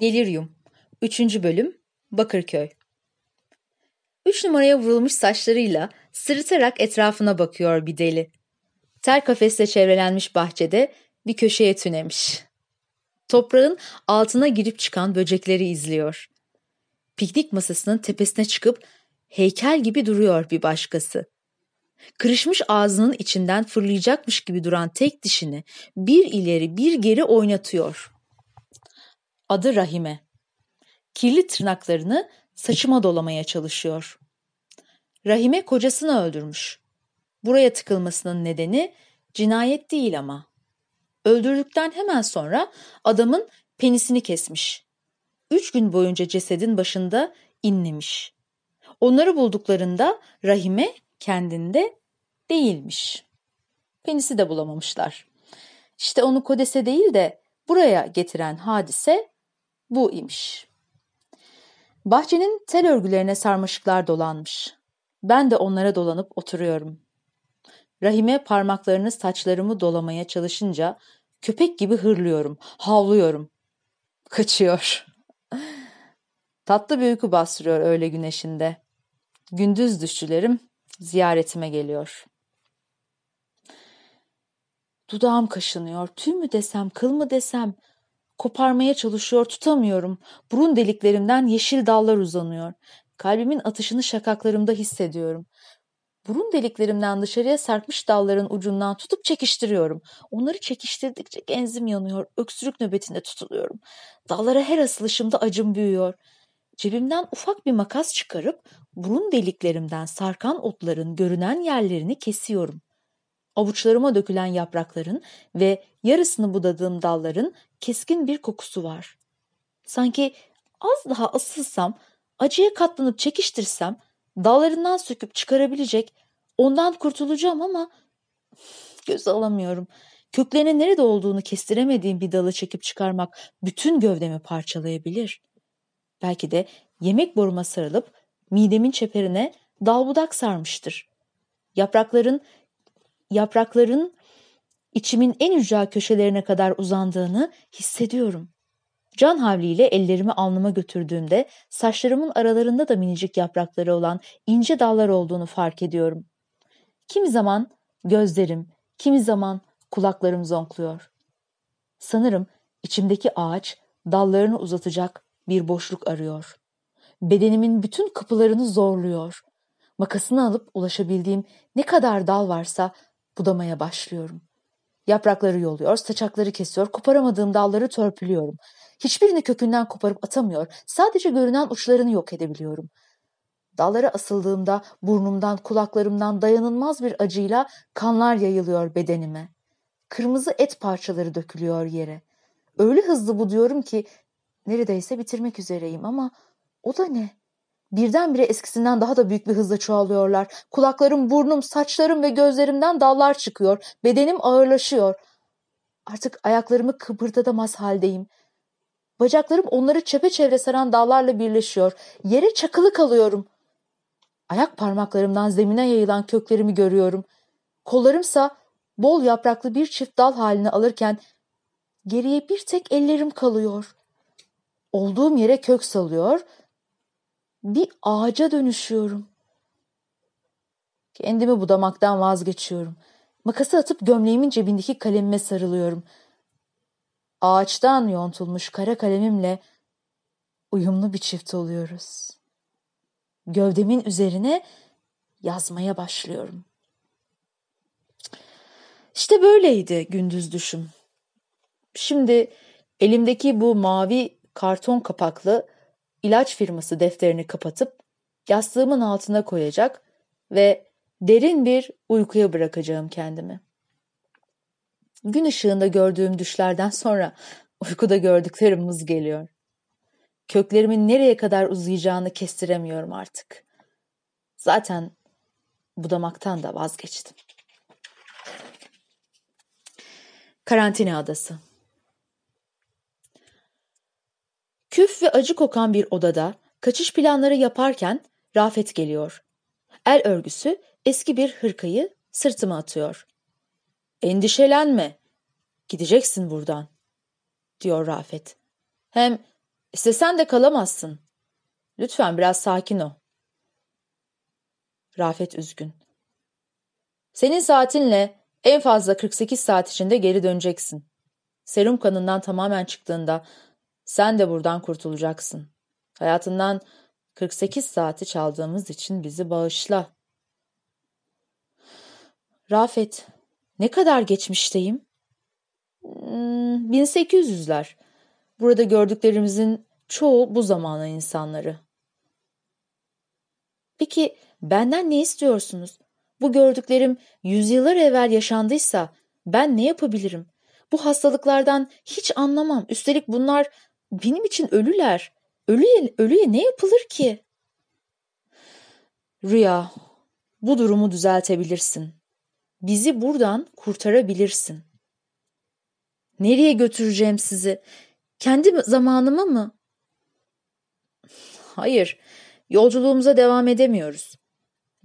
Delirium 3. Bölüm Bakırköy Üç numaraya vurulmuş saçlarıyla sırıtarak etrafına bakıyor bir deli. Ter kafesle çevrelenmiş bahçede bir köşeye tünemiş. Toprağın altına girip çıkan böcekleri izliyor. Piknik masasının tepesine çıkıp heykel gibi duruyor bir başkası. Kırışmış ağzının içinden fırlayacakmış gibi duran tek dişini bir ileri bir geri oynatıyor. Adı Rahime. Kirli tırnaklarını saçıma dolamaya çalışıyor. Rahime kocasını öldürmüş. Buraya tıkılmasının nedeni cinayet değil ama. Öldürdükten hemen sonra adamın penisini kesmiş. Üç gün boyunca cesedin başında inlemiş. Onları bulduklarında Rahime kendinde değilmiş. Penisi de bulamamışlar. İşte onu Kodes'e değil de buraya getiren hadise bu imiş. Bahçenin tel örgülerine sarmaşıklar dolanmış. Ben de onlara dolanıp oturuyorum. Rahime parmaklarını saçlarımı dolamaya çalışınca köpek gibi hırlıyorum, havlıyorum. Kaçıyor. Tatlı bir uyku bastırıyor öğle güneşinde. Gündüz düşçülerim ziyaretime geliyor. Dudağım kaşınıyor. Tüy mü desem, kıl mı desem, Koparmaya çalışıyor, tutamıyorum. Burun deliklerimden yeşil dallar uzanıyor. Kalbimin atışını şakaklarımda hissediyorum. Burun deliklerimden dışarıya sarkmış dalların ucundan tutup çekiştiriyorum. Onları çekiştirdikçe genzim yanıyor. Öksürük nöbetinde tutuluyorum. Dallara her asılışımda acım büyüyor. Cebimden ufak bir makas çıkarıp burun deliklerimden sarkan otların görünen yerlerini kesiyorum. Avuçlarıma dökülen yaprakların ve yarısını budadığım dalların keskin bir kokusu var. Sanki az daha asılsam, acıya katlanıp çekiştirsem, dallarından söküp çıkarabilecek, ondan kurtulacağım ama göz alamıyorum. Köklerinin nerede olduğunu kestiremediğim bir dalı çekip çıkarmak bütün gövdemi parçalayabilir. Belki de yemek boruma sarılıp midemin çeperine dal budak sarmıştır. Yaprakların yaprakların içimin en ücra köşelerine kadar uzandığını hissediyorum. Can havliyle ellerimi alnıma götürdüğümde saçlarımın aralarında da minicik yaprakları olan ince dallar olduğunu fark ediyorum. Kimi zaman gözlerim, kimi zaman kulaklarım zonkluyor. Sanırım içimdeki ağaç dallarını uzatacak bir boşluk arıyor. Bedenimin bütün kapılarını zorluyor. Makasını alıp ulaşabildiğim ne kadar dal varsa budamaya başlıyorum. Yaprakları yoluyor, saçakları kesiyor, koparamadığım dalları törpülüyorum. Hiçbirini kökünden koparıp atamıyor, sadece görünen uçlarını yok edebiliyorum. Dallara asıldığımda burnumdan, kulaklarımdan dayanılmaz bir acıyla kanlar yayılıyor bedenime. Kırmızı et parçaları dökülüyor yere. Öyle hızlı buduyorum ki neredeyse bitirmek üzereyim ama o da ne? Birdenbire eskisinden daha da büyük bir hızla çoğalıyorlar. Kulaklarım, burnum, saçlarım ve gözlerimden dallar çıkıyor. Bedenim ağırlaşıyor. Artık ayaklarımı kıpırdatamaz haldeyim. Bacaklarım onları çepeçevre saran dallarla birleşiyor. Yere çakılı kalıyorum. Ayak parmaklarımdan zemine yayılan köklerimi görüyorum. Kollarımsa bol yapraklı bir çift dal halini alırken geriye bir tek ellerim kalıyor. Olduğum yere kök salıyor, bir ağaca dönüşüyorum. Kendimi budamaktan vazgeçiyorum. Makası atıp gömleğimin cebindeki kalemime sarılıyorum. Ağaçtan yontulmuş kara kalemimle uyumlu bir çift oluyoruz. Gövdemin üzerine yazmaya başlıyorum. İşte böyleydi gündüz düşüm. Şimdi elimdeki bu mavi karton kapaklı ilaç firması defterini kapatıp yastığımın altına koyacak ve derin bir uykuya bırakacağım kendimi. Gün ışığında gördüğüm düşlerden sonra uykuda gördüklerim mız geliyor. Köklerimin nereye kadar uzayacağını kestiremiyorum artık. Zaten budamaktan da vazgeçtim. Karantina Adası Küf ve acı kokan bir odada kaçış planları yaparken Rafet geliyor. El örgüsü eski bir hırkayı sırtıma atıyor. Endişelenme. Gideceksin buradan, diyor Rafet. Hem İstesen de kalamazsın. Lütfen biraz sakin ol. Rafet üzgün. Senin saatinle en fazla 48 saat içinde geri döneceksin. Serum kanından tamamen çıktığında sen de buradan kurtulacaksın. Hayatından 48 saati çaldığımız için bizi bağışla. Rafet, ne kadar geçmişteyim? Hmm, 1800'ler. Burada gördüklerimizin çoğu bu zamana insanları. Peki benden ne istiyorsunuz? Bu gördüklerim yüzyıllar evvel yaşandıysa ben ne yapabilirim? Bu hastalıklardan hiç anlamam. Üstelik bunlar benim için ölüler. Ölüye, ölüye ne yapılır ki? Rüya, bu durumu düzeltebilirsin. Bizi buradan kurtarabilirsin. Nereye götüreceğim sizi? Kendi zamanıma mı? Hayır, yolculuğumuza devam edemiyoruz.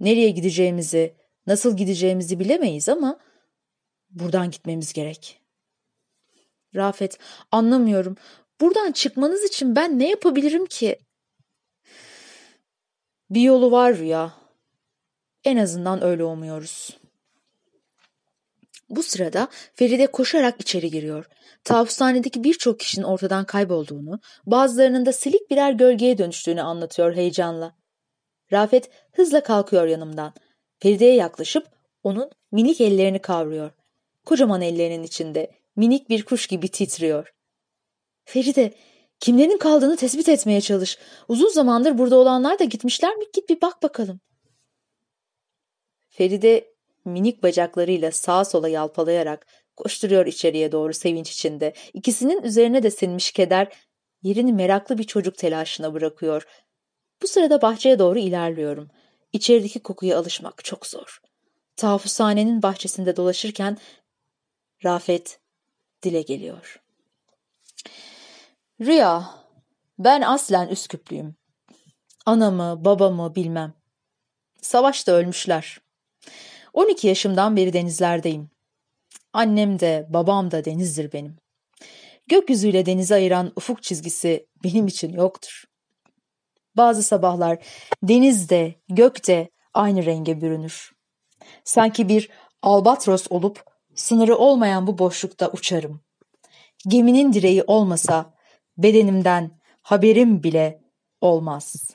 Nereye gideceğimizi, nasıl gideceğimizi bilemeyiz ama buradan gitmemiz gerek. Rafet, anlamıyorum. Buradan çıkmanız için ben ne yapabilirim ki? Bir yolu var Rüya. En azından öyle umuyoruz. Bu sırada Feride koşarak içeri giriyor. Tavushanedeki birçok kişinin ortadan kaybolduğunu, bazılarının da silik birer gölgeye dönüştüğünü anlatıyor heyecanla. Rafet hızla kalkıyor yanımdan. Feride'ye yaklaşıp onun minik ellerini kavruyor. Kocaman ellerinin içinde minik bir kuş gibi titriyor. Feride, kimlerin kaldığını tespit etmeye çalış. Uzun zamandır burada olanlar da gitmişler mi? Git bir bak bakalım. Feride minik bacaklarıyla sağa sola yalpalayarak koşturuyor içeriye doğru sevinç içinde. İkisinin üzerine de sinmiş keder yerini meraklı bir çocuk telaşına bırakıyor. Bu sırada bahçeye doğru ilerliyorum. İçerideki kokuya alışmak çok zor. Tahfuzhanenin bahçesinde dolaşırken Rafet dile geliyor. Rüya, ben aslen Üsküplüyüm. Anamı, babamı bilmem. Savaşta ölmüşler. 12 yaşımdan beri denizlerdeyim. Annem de babam da denizdir benim. Gökyüzüyle denizi ayıran ufuk çizgisi benim için yoktur. Bazı sabahlar deniz de gök de aynı renge bürünür. Sanki bir albatros olup sınırı olmayan bu boşlukta uçarım. Geminin direği olmasa bedenimden haberim bile olmaz.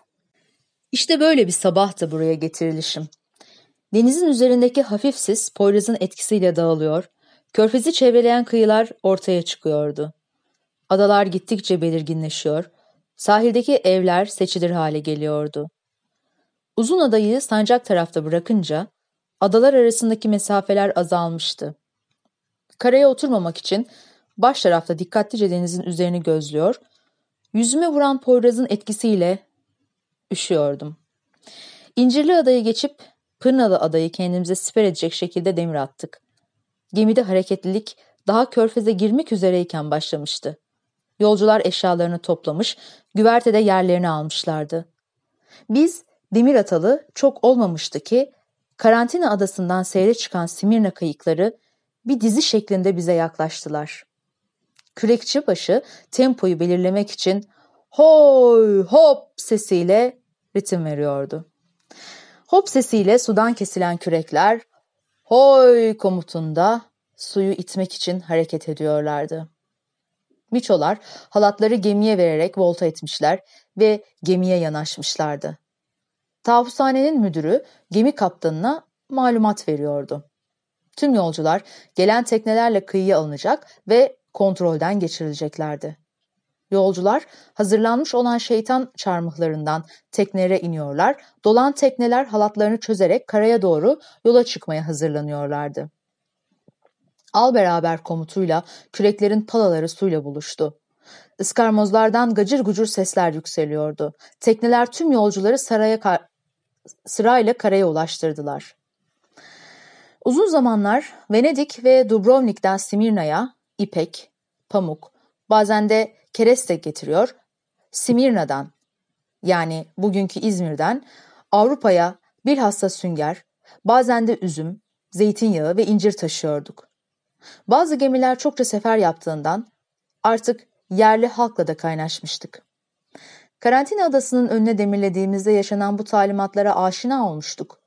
İşte böyle bir sabahtı buraya getirilişim. Denizin üzerindeki hafif sis Poyraz'ın etkisiyle dağılıyor, körfezi çevreleyen kıyılar ortaya çıkıyordu. Adalar gittikçe belirginleşiyor, sahildeki evler seçilir hale geliyordu. Uzun adayı sancak tarafta bırakınca adalar arasındaki mesafeler azalmıştı. Karaya oturmamak için baş tarafta dikkatlice denizin üzerini gözlüyor, yüzüme vuran Poyraz'ın etkisiyle üşüyordum. İncirli adayı geçip Pırnalı adayı kendimize siper edecek şekilde demir attık. Gemide hareketlilik daha körfeze girmek üzereyken başlamıştı. Yolcular eşyalarını toplamış, güvertede yerlerini almışlardı. Biz demir atalı çok olmamıştı ki karantina adasından seyre çıkan Simirna kayıkları bir dizi şeklinde bize yaklaştılar. Kürekçi başı tempoyu belirlemek için hoy hop sesiyle ritim veriyordu. Hop sesiyle sudan kesilen kürekler hoy komutunda suyu itmek için hareket ediyorlardı. Miçolar halatları gemiye vererek volta etmişler ve gemiye yanaşmışlardı. Tavushanenin müdürü gemi kaptanına malumat veriyordu. Tüm yolcular gelen teknelerle kıyıya alınacak ve kontrolden geçirileceklerdi. Yolcular hazırlanmış olan şeytan çarmıhlarından teknelere iniyorlar, dolan tekneler halatlarını çözerek karaya doğru yola çıkmaya hazırlanıyorlardı. Al beraber komutuyla küreklerin palaları suyla buluştu. Iskarmozlardan gacır gucur sesler yükseliyordu. Tekneler tüm yolcuları saraya kar sırayla karaya ulaştırdılar. Uzun zamanlar Venedik ve Dubrovnik'ten Simirna'ya ipek, pamuk, bazen de kereste getiriyor. Simirna'dan yani bugünkü İzmir'den Avrupa'ya bilhassa sünger, bazen de üzüm, zeytinyağı ve incir taşıyorduk. Bazı gemiler çokça sefer yaptığından artık yerli halkla da kaynaşmıştık. Karantina adasının önüne demirlediğimizde yaşanan bu talimatlara aşina olmuştuk.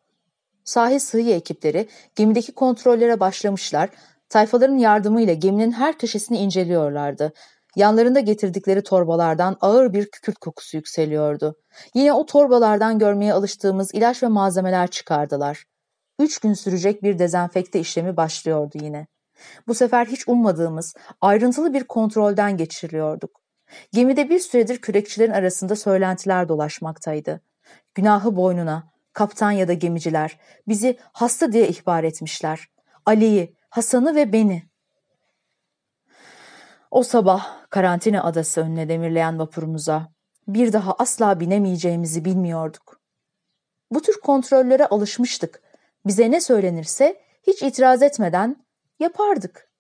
Sahil sığıyı ekipleri gemideki kontrollere başlamışlar, tayfaların yardımıyla geminin her köşesini inceliyorlardı. Yanlarında getirdikleri torbalardan ağır bir kükürt kokusu yükseliyordu. Yine o torbalardan görmeye alıştığımız ilaç ve malzemeler çıkardılar. Üç gün sürecek bir dezenfekte işlemi başlıyordu yine. Bu sefer hiç ummadığımız ayrıntılı bir kontrolden geçiriyorduk. Gemide bir süredir kürekçilerin arasında söylentiler dolaşmaktaydı. Günahı boynuna, kaptan ya da gemiciler bizi hasta diye ihbar etmişler. Ali'yi, Hasan'ı ve beni. O sabah karantina adası önüne demirleyen vapurumuza bir daha asla binemeyeceğimizi bilmiyorduk. Bu tür kontrollere alışmıştık. Bize ne söylenirse hiç itiraz etmeden yapardık.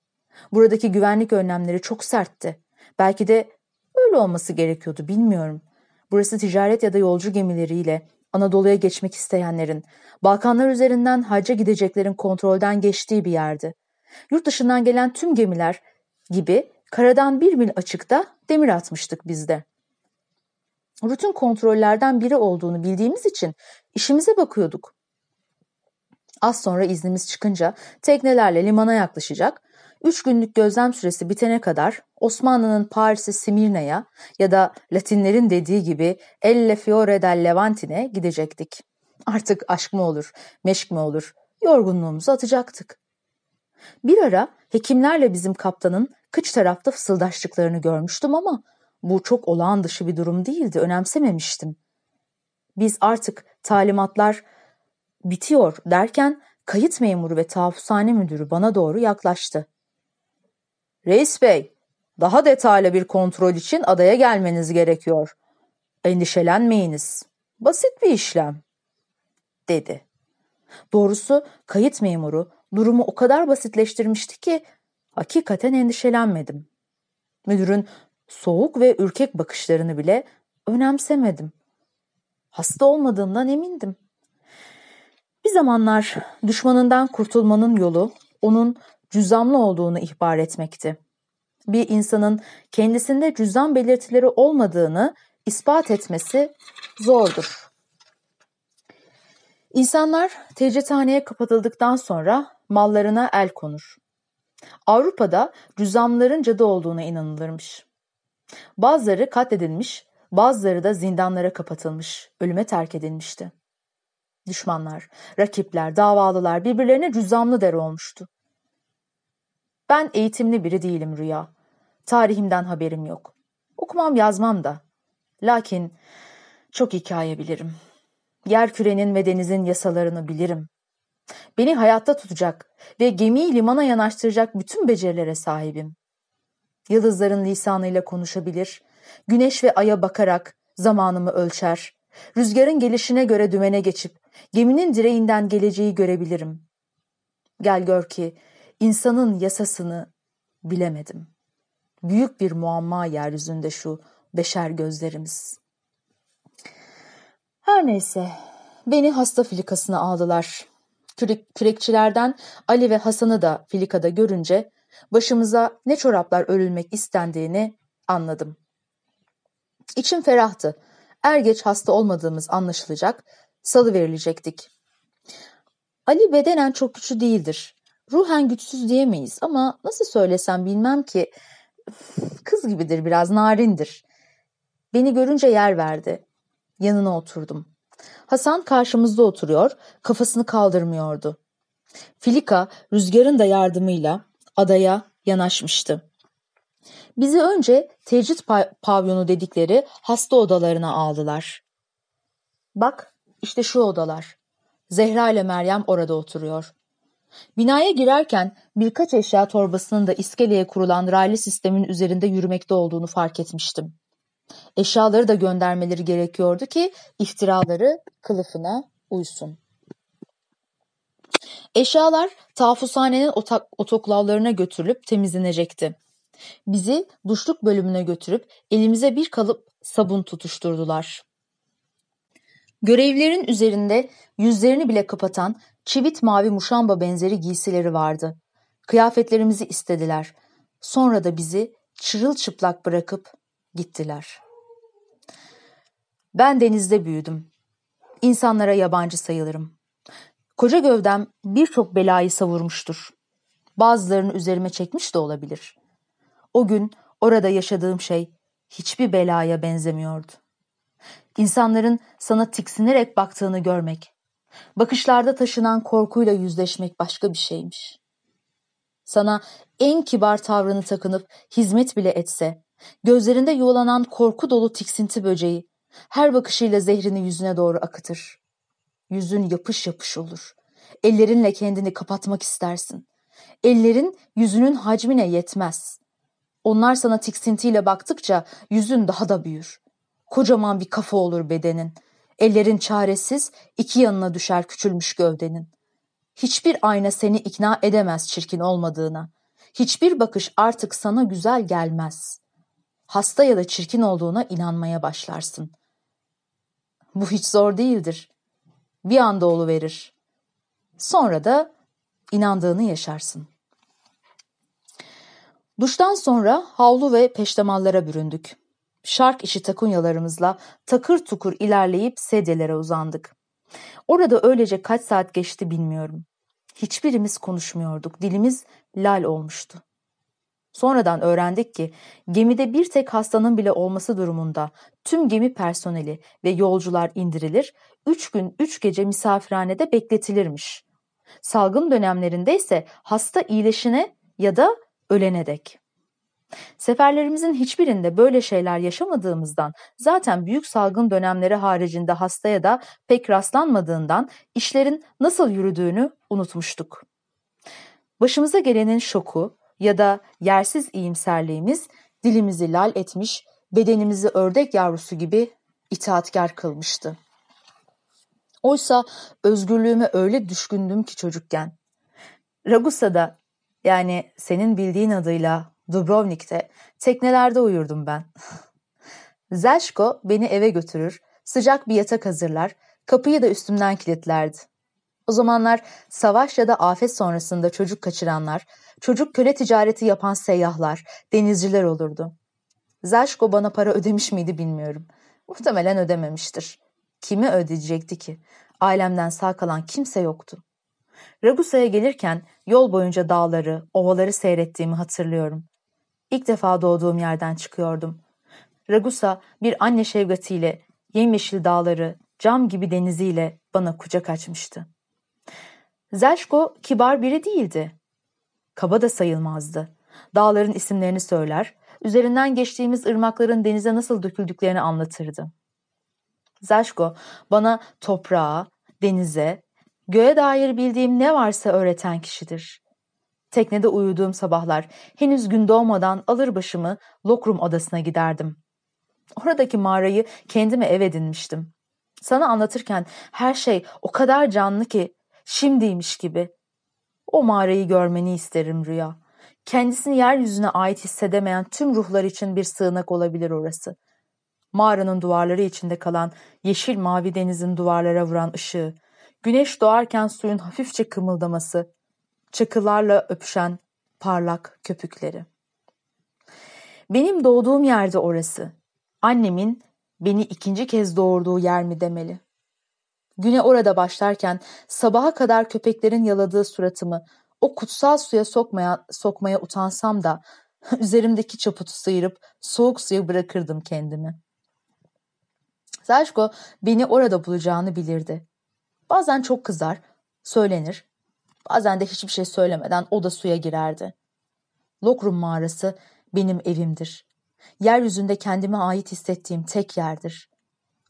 Buradaki güvenlik önlemleri çok sertti. Belki de öyle olması gerekiyordu bilmiyorum. Burası ticaret ya da yolcu gemileriyle Anadolu'ya geçmek isteyenlerin, Balkanlar üzerinden hacca gideceklerin kontrolden geçtiği bir yerdi. Yurt dışından gelen tüm gemiler gibi karadan bir mil açıkta demir atmıştık biz de. Rutin kontrollerden biri olduğunu bildiğimiz için işimize bakıyorduk. Az sonra iznimiz çıkınca teknelerle limana yaklaşacak, üç günlük gözlem süresi bitene kadar Osmanlı'nın Paris'i Simirne'ye ya da Latinlerin dediği gibi Elle Fiore del Levantine gidecektik. Artık aşk mı olur, meşk mi olur, yorgunluğumuzu atacaktık. Bir ara hekimlerle bizim kaptanın kıç tarafta fısıldaştıklarını görmüştüm ama bu çok olağan dışı bir durum değildi, önemsememiştim. Biz artık talimatlar bitiyor derken kayıt memuru ve tahaffuzhane müdürü bana doğru yaklaştı. Reis bey, daha detaylı bir kontrol için adaya gelmeniz gerekiyor. Endişelenmeyiniz. Basit bir işlem, dedi. Doğrusu kayıt memuru durumu o kadar basitleştirmişti ki hakikaten endişelenmedim. Müdürün soğuk ve ürkek bakışlarını bile önemsemedim. Hasta olmadığımdan emindim. Bir zamanlar düşmanından kurtulmanın yolu onun cüzamlı olduğunu ihbar etmekti. Bir insanın kendisinde cüzdan belirtileri olmadığını ispat etmesi zordur. İnsanlar tecrithaneye kapatıldıktan sonra mallarına el konur. Avrupa'da cüzamların cadı olduğuna inanılırmış. Bazıları katledilmiş, bazıları da zindanlara kapatılmış, ölüme terk edilmişti. Düşmanlar, rakipler, davalılar birbirlerine cüzamlı der olmuştu. Ben eğitimli biri değilim Rüya. Tarihimden haberim yok. Okumam yazmam da. Lakin çok hikaye bilirim. Yer kürenin ve denizin yasalarını bilirim. Beni hayatta tutacak ve gemiyi limana yanaştıracak bütün becerilere sahibim. Yıldızların lisanıyla konuşabilir, güneş ve aya bakarak zamanımı ölçer, rüzgarın gelişine göre dümene geçip geminin direğinden geleceği görebilirim. Gel gör ki insanın yasasını bilemedim. Büyük bir muamma yeryüzünde şu beşer gözlerimiz. Her neyse, beni hasta filikasına aldılar. Kürek, kürekçilerden Ali ve Hasan'ı da filikada görünce başımıza ne çoraplar örülmek istendiğini anladım. İçim ferahtı. Er geç hasta olmadığımız anlaşılacak, salı verilecektik. Ali bedenen çok güçlü değildir. Ruhen güçsüz diyemeyiz ama nasıl söylesem bilmem ki kız gibidir biraz narindir. Beni görünce yer verdi. Yanına oturdum. Hasan karşımızda oturuyor, kafasını kaldırmıyordu. Filika rüzgarın da yardımıyla adaya yanaşmıştı. Bizi önce tecrit pavyonu dedikleri hasta odalarına aldılar. Bak işte şu odalar. Zehra ile Meryem orada oturuyor. Binaya girerken birkaç eşya torbasının da iskeleye kurulan raylı sistemin üzerinde yürümekte olduğunu fark etmiştim. Eşyaları da göndermeleri gerekiyordu ki iftiraları kılıfına uysun. Eşyalar tafushanenin otoklavlarına götürülüp temizlenecekti. Bizi duşluk bölümüne götürüp elimize bir kalıp sabun tutuşturdular. Görevlerin üzerinde yüzlerini bile kapatan çivit mavi muşamba benzeri giysileri vardı. Kıyafetlerimizi istediler. Sonra da bizi çırılçıplak bırakıp gittiler. Ben denizde büyüdüm. İnsanlara yabancı sayılırım. Koca gövdem birçok belayı savurmuştur. Bazılarını üzerime çekmiş de olabilir. O gün orada yaşadığım şey hiçbir belaya benzemiyordu. İnsanların sana tiksinerek baktığını görmek, bakışlarda taşınan korkuyla yüzleşmek başka bir şeymiş. Sana en kibar tavrını takınıp hizmet bile etse, gözlerinde yuvalanan korku dolu tiksinti böceği, her bakışıyla zehrini yüzüne doğru akıtır. Yüzün yapış yapış olur. Ellerinle kendini kapatmak istersin. Ellerin yüzünün hacmine yetmez. Onlar sana tiksintiyle baktıkça yüzün daha da büyür. Kocaman bir kafa olur bedenin. Ellerin çaresiz, iki yanına düşer küçülmüş gövdenin. Hiçbir ayna seni ikna edemez çirkin olmadığına. Hiçbir bakış artık sana güzel gelmez. Hasta ya da çirkin olduğuna inanmaya başlarsın. Bu hiç zor değildir. Bir anda verir. Sonra da inandığını yaşarsın. Duştan sonra havlu ve peştemallara büründük. Şark işi takunyalarımızla takır tukur ilerleyip sedyelere uzandık. Orada öylece kaç saat geçti bilmiyorum. Hiçbirimiz konuşmuyorduk. Dilimiz lal olmuştu. Sonradan öğrendik ki gemide bir tek hastanın bile olması durumunda tüm gemi personeli ve yolcular indirilir, üç gün üç gece misafirhanede bekletilirmiş. Salgın dönemlerinde ise hasta iyileşine ya da ölene dek. Seferlerimizin hiçbirinde böyle şeyler yaşamadığımızdan zaten büyük salgın dönemleri haricinde hastaya da pek rastlanmadığından işlerin nasıl yürüdüğünü unutmuştuk. Başımıza gelenin şoku ya da yersiz iyimserliğimiz dilimizi lal etmiş, bedenimizi ördek yavrusu gibi itaatkar kılmıştı. Oysa özgürlüğüme öyle düşkündüm ki çocukken. Ragusa'da yani senin bildiğin adıyla Dubrovnik'te teknelerde uyurdum ben. Zelşko beni eve götürür, sıcak bir yatak hazırlar, kapıyı da üstümden kilitlerdi. O zamanlar savaş ya da afet sonrasında çocuk kaçıranlar, çocuk köle ticareti yapan seyyahlar, denizciler olurdu. Zelşko bana para ödemiş miydi bilmiyorum. Muhtemelen ödememiştir. Kimi ödeyecekti ki? Ailemden sağ kalan kimse yoktu. Ragusa'ya gelirken yol boyunca dağları, ovaları seyrettiğimi hatırlıyorum. İlk defa doğduğum yerden çıkıyordum. Ragusa bir anne şefkatiyle yemyeşil dağları, cam gibi deniziyle bana kucak açmıştı. Zelşko kibar biri değildi. Kaba da sayılmazdı. Dağların isimlerini söyler, üzerinden geçtiğimiz ırmakların denize nasıl döküldüklerini anlatırdı. Zelşko bana toprağa, denize, göğe dair bildiğim ne varsa öğreten kişidir. Teknede uyuduğum sabahlar henüz gün doğmadan alır başımı Lokrum odasına giderdim. Oradaki mağarayı kendime ev edinmiştim. Sana anlatırken her şey o kadar canlı ki şimdiymiş gibi. O mağarayı görmeni isterim Rüya. Kendisini yeryüzüne ait hissedemeyen tüm ruhlar için bir sığınak olabilir orası. Mağaranın duvarları içinde kalan yeşil mavi denizin duvarlara vuran ışığı, güneş doğarken suyun hafifçe kımıldaması, çakılarla öpüşen parlak köpükleri. Benim doğduğum yerde orası. Annemin beni ikinci kez doğurduğu yer mi demeli? Güne orada başlarken sabaha kadar köpeklerin yaladığı suratımı o kutsal suya sokmaya, sokmaya utansam da üzerimdeki çaputu sıyırıp soğuk suya bırakırdım kendimi. Zajko beni orada bulacağını bilirdi. Bazen çok kızar, söylenir, bazen de hiçbir şey söylemeden o da suya girerdi. Lokrum mağarası benim evimdir. Yeryüzünde kendime ait hissettiğim tek yerdir.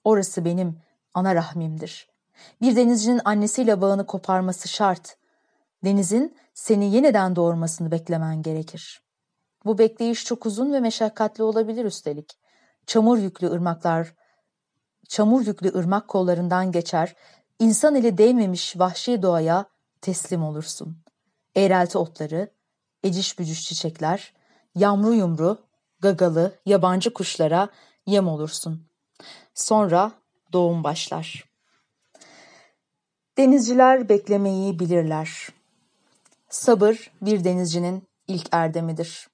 Orası benim ana rahmimdir. Bir denizcinin annesiyle bağını koparması şart. Denizin seni yeniden doğurmasını beklemen gerekir. Bu bekleyiş çok uzun ve meşakkatli olabilir üstelik. Çamur yüklü ırmaklar, çamur yüklü ırmak kollarından geçer, insan eli değmemiş vahşi doğaya teslim olursun. Eğrelti otları, eciş bücüş çiçekler, yamru yumru, gagalı, yabancı kuşlara yem olursun. Sonra doğum başlar. Denizciler beklemeyi bilirler. Sabır bir denizcinin ilk erdemidir.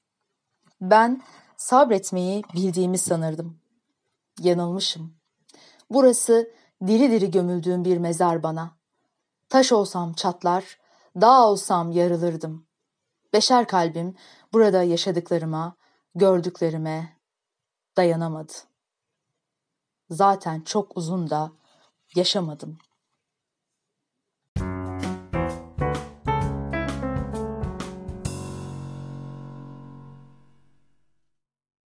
Ben sabretmeyi bildiğimi sanırdım. Yanılmışım. Burası diri diri gömüldüğüm bir mezar bana. Taş olsam çatlar, dağ olsam yarılırdım. Beşer kalbim burada yaşadıklarıma, gördüklerime dayanamadı. Zaten çok uzun da yaşamadım.''